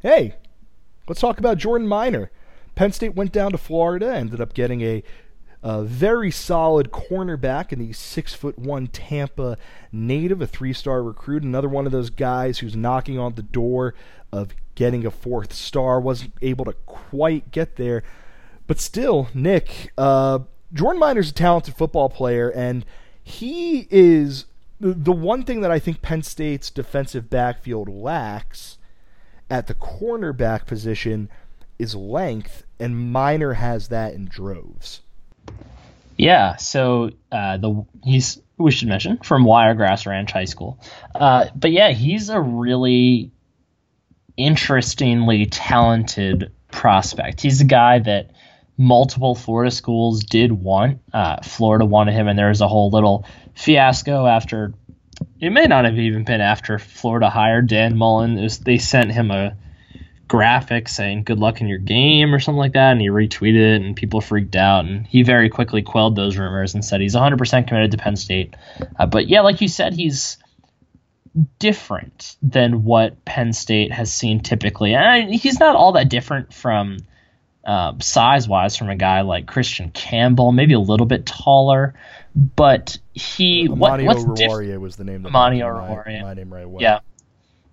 hey, let's talk about Jordan Miner. Penn State went down to Florida, ended up getting a, a very solid cornerback in the six foot one Tampa native, a three star recruit, another one of those guys who's knocking on the door of getting a fourth star, wasn't able to quite get there. But still, Nick, uh, Jordan Minor's a talented football player, and he is the one thing that I think Penn State's defensive backfield lacks at the cornerback position is length, and Miner has that in droves. Yeah, so uh, the he's we should mention from Wiregrass Ranch High School, uh, but yeah, he's a really interestingly talented prospect. He's a guy that multiple Florida schools did want. Uh, Florida wanted him, and there was a whole little fiasco after. It may not have even been after Florida hired Dan Mullen. Was, they sent him a graphic saying "Good luck in your game" or something like that, and he retweeted it, and people freaked out. And he very quickly quelled those rumors and said he's 100% committed to Penn State. Uh, but yeah, like you said, he's different than what Penn State has seen typically. And he's not all that different from uh, size wise from a guy like Christian Campbell, maybe a little bit taller. But he what, what's Oruwariye was the name. Amani Oruwariye. My, my name right away. Yeah,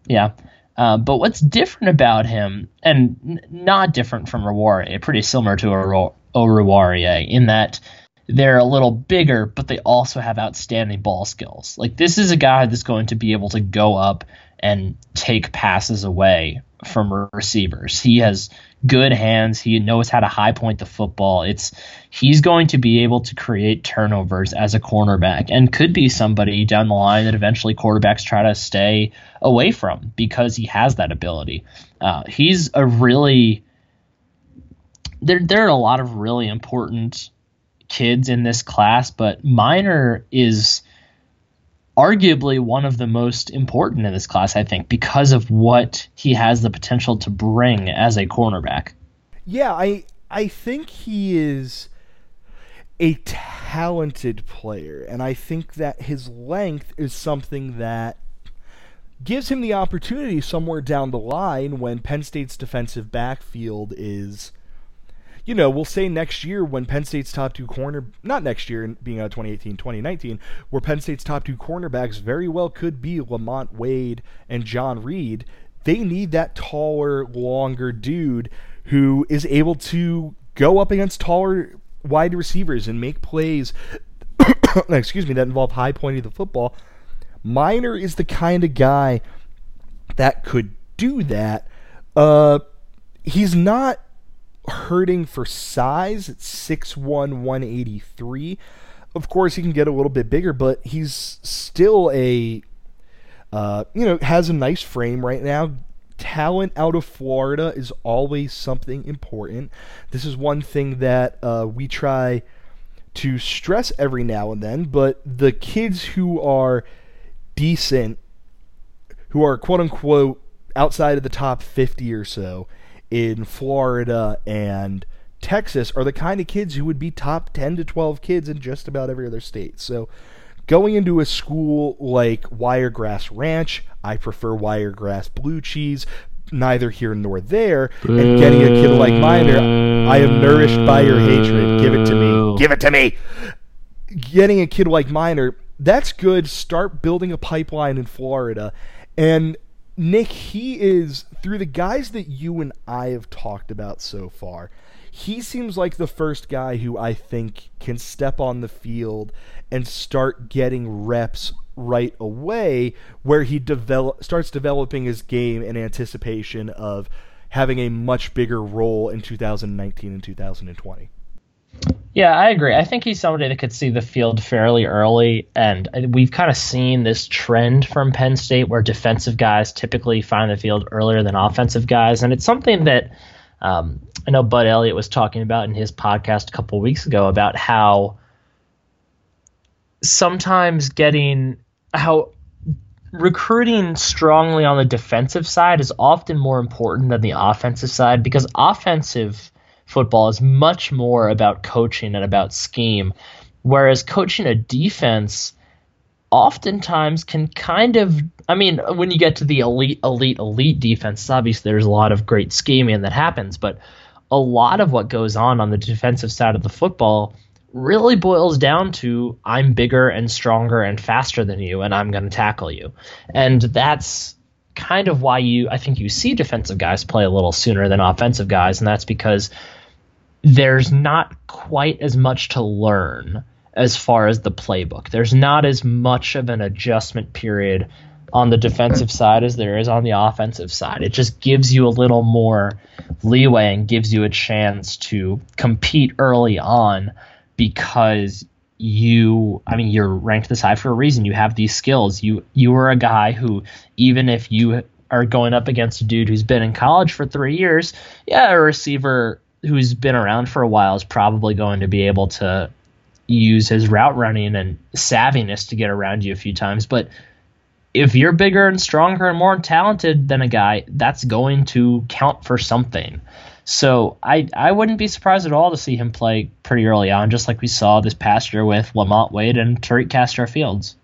yeah. Uh, but what's different about him, and n- not different from Oruwariye, pretty similar to Oruwariye in that they're a little bigger, but they also have outstanding ball skills. Like this is a guy that's going to be able to go up and take passes away from receivers. He has good hands. He knows how to high point the football. It's he's going to be able to create turnovers as a cornerback and could be somebody down the line that eventually quarterbacks try to stay away from because he has that ability. Uh, he's a really there there are a lot of really important kids in this class, but Minor is arguably one of the most important in this class, I think, because of what he has the potential to bring as a cornerback. Yeah, I I think he is a talented player, and I think that his length is something that gives him the opportunity somewhere down the line when Penn State's defensive backfield is you know, we'll say next year when Penn State's top two corner, not next year, being a 2018, 2019, where Penn State's top two cornerbacks very well could be Lamont Wade and John Reid. They need that taller, longer dude who is able to go up against taller wide receivers and make plays. excuse me, that involve high pointing the football. Minor is the kind of guy that could do that. Uh, he's not hurting for size at 6'1", 183. Of course, he can get a little bit bigger, but he's still a, uh, you know, has a nice frame right now. Talent out of Florida is always something important. This is one thing that uh, we try to stress every now and then, but the kids who are decent, who are quote unquote outside of the top 50 or so, in Florida and Texas are the kind of kids who would be top 10 to 12 kids in just about every other state. So going into a school like Wiregrass Ranch, I prefer Wiregrass Blue Cheese, neither here nor there, and getting a kid like Minor, I am nourished by your hatred. Give it to me. Give it to me. Getting a kid like Minor, that's good. Start building a pipeline in Florida. And Nick, he is through the guys that you and I have talked about so far. He seems like the first guy who I think can step on the field and start getting reps right away where he develop starts developing his game in anticipation of having a much bigger role in 2019 and 2020. Yeah, I agree. I think he's somebody that could see the field fairly early, and we've kind of seen this trend from Penn State where defensive guys typically find the field earlier than offensive guys, and it's something that um, I know Bud Elliott was talking about in his podcast a couple weeks ago about how sometimes getting how recruiting strongly on the defensive side is often more important than the offensive side because offensive football is much more about coaching and about scheme. Whereas coaching a defense oftentimes can kind of I mean, when you get to the elite, elite, elite defense, obviously there's a lot of great scheming that happens, but a lot of what goes on on the defensive side of the football really boils down to I'm bigger and stronger and faster than you, and I'm going to tackle you. And that's kind of why you I think you see defensive guys play a little sooner than offensive guys, and that's because there's not quite as much to learn as far as the playbook. There's not as much of an adjustment period on the defensive side as there is on the offensive side. It just gives you a little more leeway and gives you a chance to compete early on because you I mean you're ranked this high for a reason. You have these skills. You you are a guy who even if you are going up against a dude who's been in college for 3 years, yeah, a receiver who's been around for a while is probably going to be able to use his route running and savviness to get around you a few times, but if you're bigger and stronger and more talented than a guy, that's going to count for something. So I I wouldn't be surprised at all to see him play pretty early on, just like we saw this past year with Lamont Wade and Tariq Castro Fields.